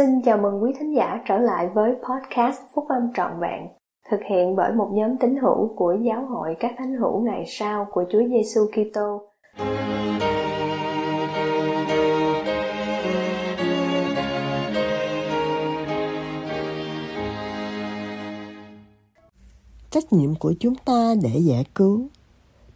Xin chào mừng quý thính giả trở lại với podcast Phúc Âm Trọn Vẹn, thực hiện bởi một nhóm tín hữu của Giáo hội các thánh hữu ngày sau của Chúa Giêsu Kitô. Trách nhiệm của chúng ta để giải cứu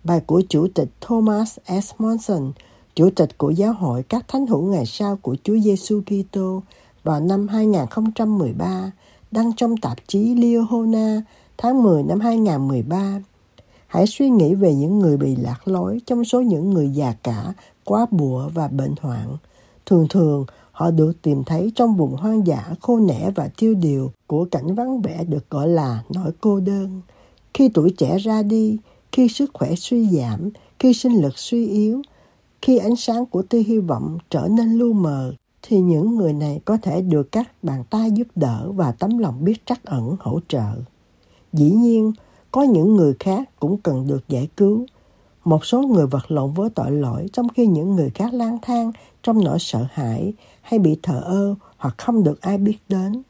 Bài của Chủ tịch Thomas S. Monson, Chủ tịch của Giáo hội các thánh hữu ngày sau của Chúa Giêsu Kitô vào năm 2013 đăng trong tạp chí Liahona tháng 10 năm 2013. Hãy suy nghĩ về những người bị lạc lối trong số những người già cả, quá bùa và bệnh hoạn. Thường thường, họ được tìm thấy trong vùng hoang dã khô nẻ và tiêu điều của cảnh vắng vẻ được gọi là nỗi cô đơn. Khi tuổi trẻ ra đi, khi sức khỏe suy giảm, khi sinh lực suy yếu, khi ánh sáng của tia hy vọng trở nên lu mờ, thì những người này có thể được các bàn tay giúp đỡ và tấm lòng biết trắc ẩn hỗ trợ. Dĩ nhiên, có những người khác cũng cần được giải cứu. Một số người vật lộn với tội lỗi trong khi những người khác lang thang trong nỗi sợ hãi hay bị thờ ơ hoặc không được ai biết đến.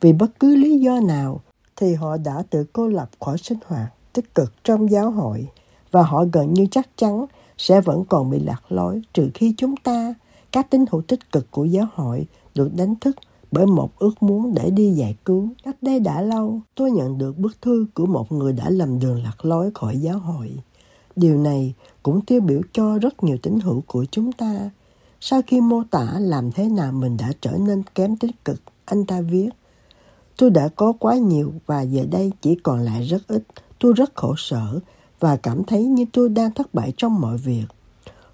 Vì bất cứ lý do nào thì họ đã tự cô lập khỏi sinh hoạt tích cực trong giáo hội và họ gần như chắc chắn sẽ vẫn còn bị lạc lối trừ khi chúng ta các tín hữu tích cực của giáo hội được đánh thức bởi một ước muốn để đi giải cứu. Cách đây đã lâu, tôi nhận được bức thư của một người đã lầm đường lạc lối khỏi giáo hội. Điều này cũng tiêu biểu cho rất nhiều tín hữu của chúng ta. Sau khi mô tả làm thế nào mình đã trở nên kém tích cực, anh ta viết, Tôi đã có quá nhiều và giờ đây chỉ còn lại rất ít. Tôi rất khổ sở và cảm thấy như tôi đang thất bại trong mọi việc.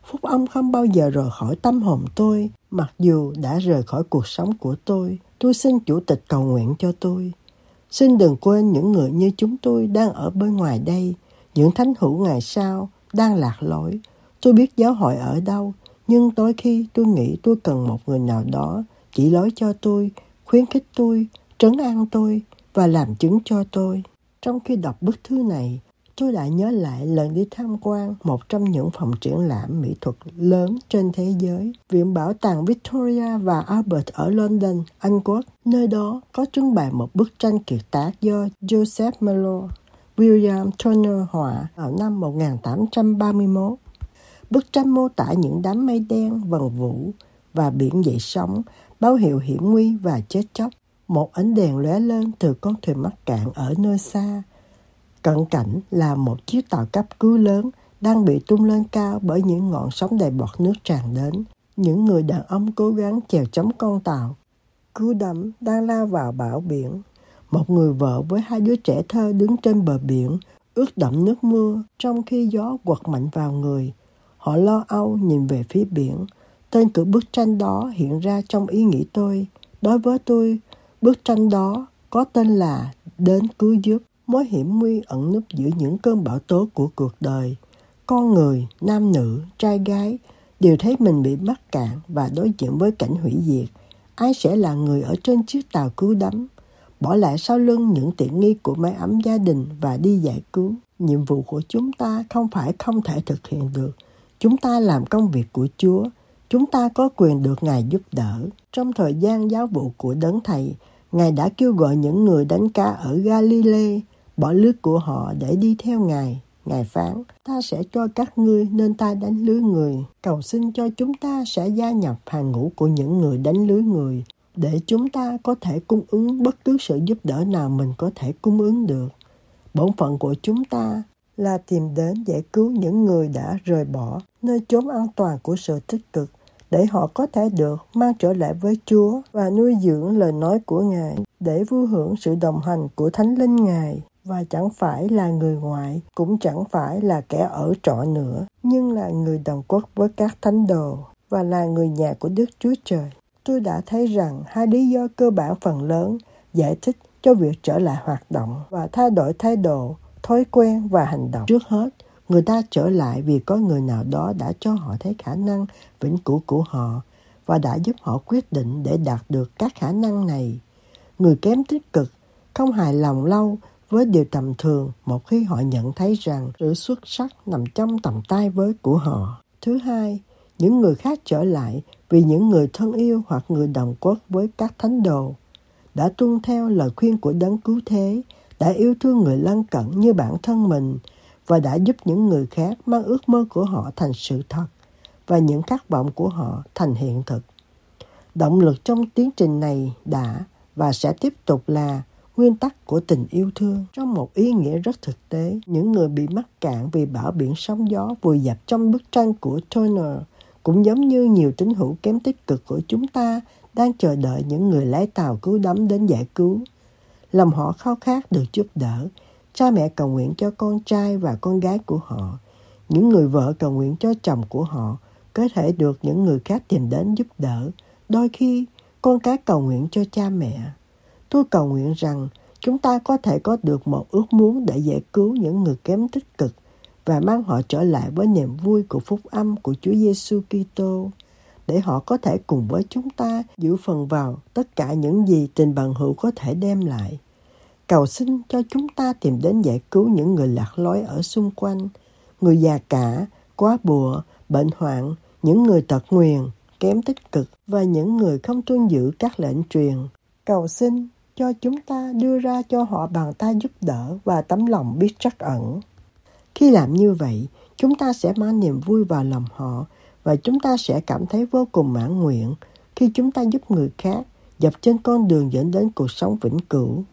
Phúc âm không bao giờ rời khỏi tâm hồn tôi, mặc dù đã rời khỏi cuộc sống của tôi. Tôi xin chủ tịch cầu nguyện cho tôi. Xin đừng quên những người như chúng tôi đang ở bên ngoài đây, những thánh hữu ngày sau, đang lạc lối. Tôi biết giáo hội ở đâu, nhưng tối khi tôi nghĩ tôi cần một người nào đó chỉ lối cho tôi, khuyến khích tôi, trấn an tôi và làm chứng cho tôi. Trong khi đọc bức thư này, tôi lại nhớ lại lần đi tham quan một trong những phòng triển lãm mỹ thuật lớn trên thế giới, Viện Bảo tàng Victoria và Albert ở London, Anh Quốc. Nơi đó có trưng bày một bức tranh kiệt tác do Joseph Melo, William Turner họa vào năm 1831. Bức tranh mô tả những đám mây đen vần vũ và biển dậy sóng, báo hiệu hiểm nguy và chết chóc. Một ánh đèn lóe lên từ con thuyền mắc cạn ở nơi xa, Cận cảnh là một chiếc tàu cấp cứu lớn đang bị tung lên cao bởi những ngọn sóng đầy bọt nước tràn đến. Những người đàn ông cố gắng chèo chống con tàu. Cứu đắm đang lao vào bão biển. Một người vợ với hai đứa trẻ thơ đứng trên bờ biển, ướt đẫm nước mưa trong khi gió quật mạnh vào người. Họ lo âu nhìn về phía biển. Tên của bức tranh đó hiện ra trong ý nghĩ tôi. Đối với tôi, bức tranh đó có tên là Đến cứu giúp mối hiểm nguy ẩn núp giữa những cơn bão tố của cuộc đời. Con người, nam nữ, trai gái đều thấy mình bị mắc cạn và đối diện với cảnh hủy diệt. Ai sẽ là người ở trên chiếc tàu cứu đắm, bỏ lại sau lưng những tiện nghi của mái ấm gia đình và đi giải cứu. Nhiệm vụ của chúng ta không phải không thể thực hiện được. Chúng ta làm công việc của Chúa. Chúng ta có quyền được Ngài giúp đỡ. Trong thời gian giáo vụ của Đấng Thầy, Ngài đã kêu gọi những người đánh cá ở Galilee bỏ lưới của họ để đi theo Ngài. Ngài phán, ta sẽ cho các ngươi nên ta đánh lưới người. Cầu xin cho chúng ta sẽ gia nhập hàng ngũ của những người đánh lưới người, để chúng ta có thể cung ứng bất cứ sự giúp đỡ nào mình có thể cung ứng được. Bổn phận của chúng ta là tìm đến giải cứu những người đã rời bỏ nơi chốn an toàn của sự tích cực để họ có thể được mang trở lại với Chúa và nuôi dưỡng lời nói của Ngài để vui hưởng sự đồng hành của Thánh Linh Ngài và chẳng phải là người ngoại, cũng chẳng phải là kẻ ở trọ nữa, nhưng là người đồng quốc với các thánh đồ và là người nhà của Đức Chúa Trời. Tôi đã thấy rằng hai lý do cơ bản phần lớn giải thích cho việc trở lại hoạt động và thay đổi thái độ, thói quen và hành động. Trước hết, người ta trở lại vì có người nào đó đã cho họ thấy khả năng vĩnh cửu của họ và đã giúp họ quyết định để đạt được các khả năng này. Người kém tích cực, không hài lòng lâu với điều tầm thường một khi họ nhận thấy rằng sự xuất sắc nằm trong tầm tay với của họ. Thứ hai, những người khác trở lại vì những người thân yêu hoặc người đồng quốc với các thánh đồ đã tuân theo lời khuyên của đấng cứu thế, đã yêu thương người lân cận như bản thân mình và đã giúp những người khác mang ước mơ của họ thành sự thật và những khát vọng của họ thành hiện thực. Động lực trong tiến trình này đã và sẽ tiếp tục là nguyên tắc của tình yêu thương trong một ý nghĩa rất thực tế. Những người bị mắc cạn vì bão biển sóng gió vùi dập trong bức tranh của Turner cũng giống như nhiều tín hữu kém tích cực của chúng ta đang chờ đợi những người lái tàu cứu đắm đến giải cứu. Lòng họ khao khát được giúp đỡ. Cha mẹ cầu nguyện cho con trai và con gái của họ. Những người vợ cầu nguyện cho chồng của họ có thể được những người khác tìm đến giúp đỡ. Đôi khi, con cái cầu nguyện cho cha mẹ. Tôi cầu nguyện rằng chúng ta có thể có được một ước muốn để giải cứu những người kém tích cực và mang họ trở lại với niềm vui của phúc âm của Chúa Giêsu Kitô để họ có thể cùng với chúng ta giữ phần vào tất cả những gì tình bằng hữu có thể đem lại. Cầu xin cho chúng ta tìm đến giải cứu những người lạc lối ở xung quanh, người già cả, quá bùa, bệnh hoạn, những người tật nguyền, kém tích cực và những người không tuân giữ các lệnh truyền. Cầu xin cho chúng ta đưa ra cho họ bàn tay giúp đỡ và tấm lòng biết trắc ẩn. Khi làm như vậy, chúng ta sẽ mang niềm vui vào lòng họ và chúng ta sẽ cảm thấy vô cùng mãn nguyện khi chúng ta giúp người khác dập trên con đường dẫn đến cuộc sống vĩnh cửu.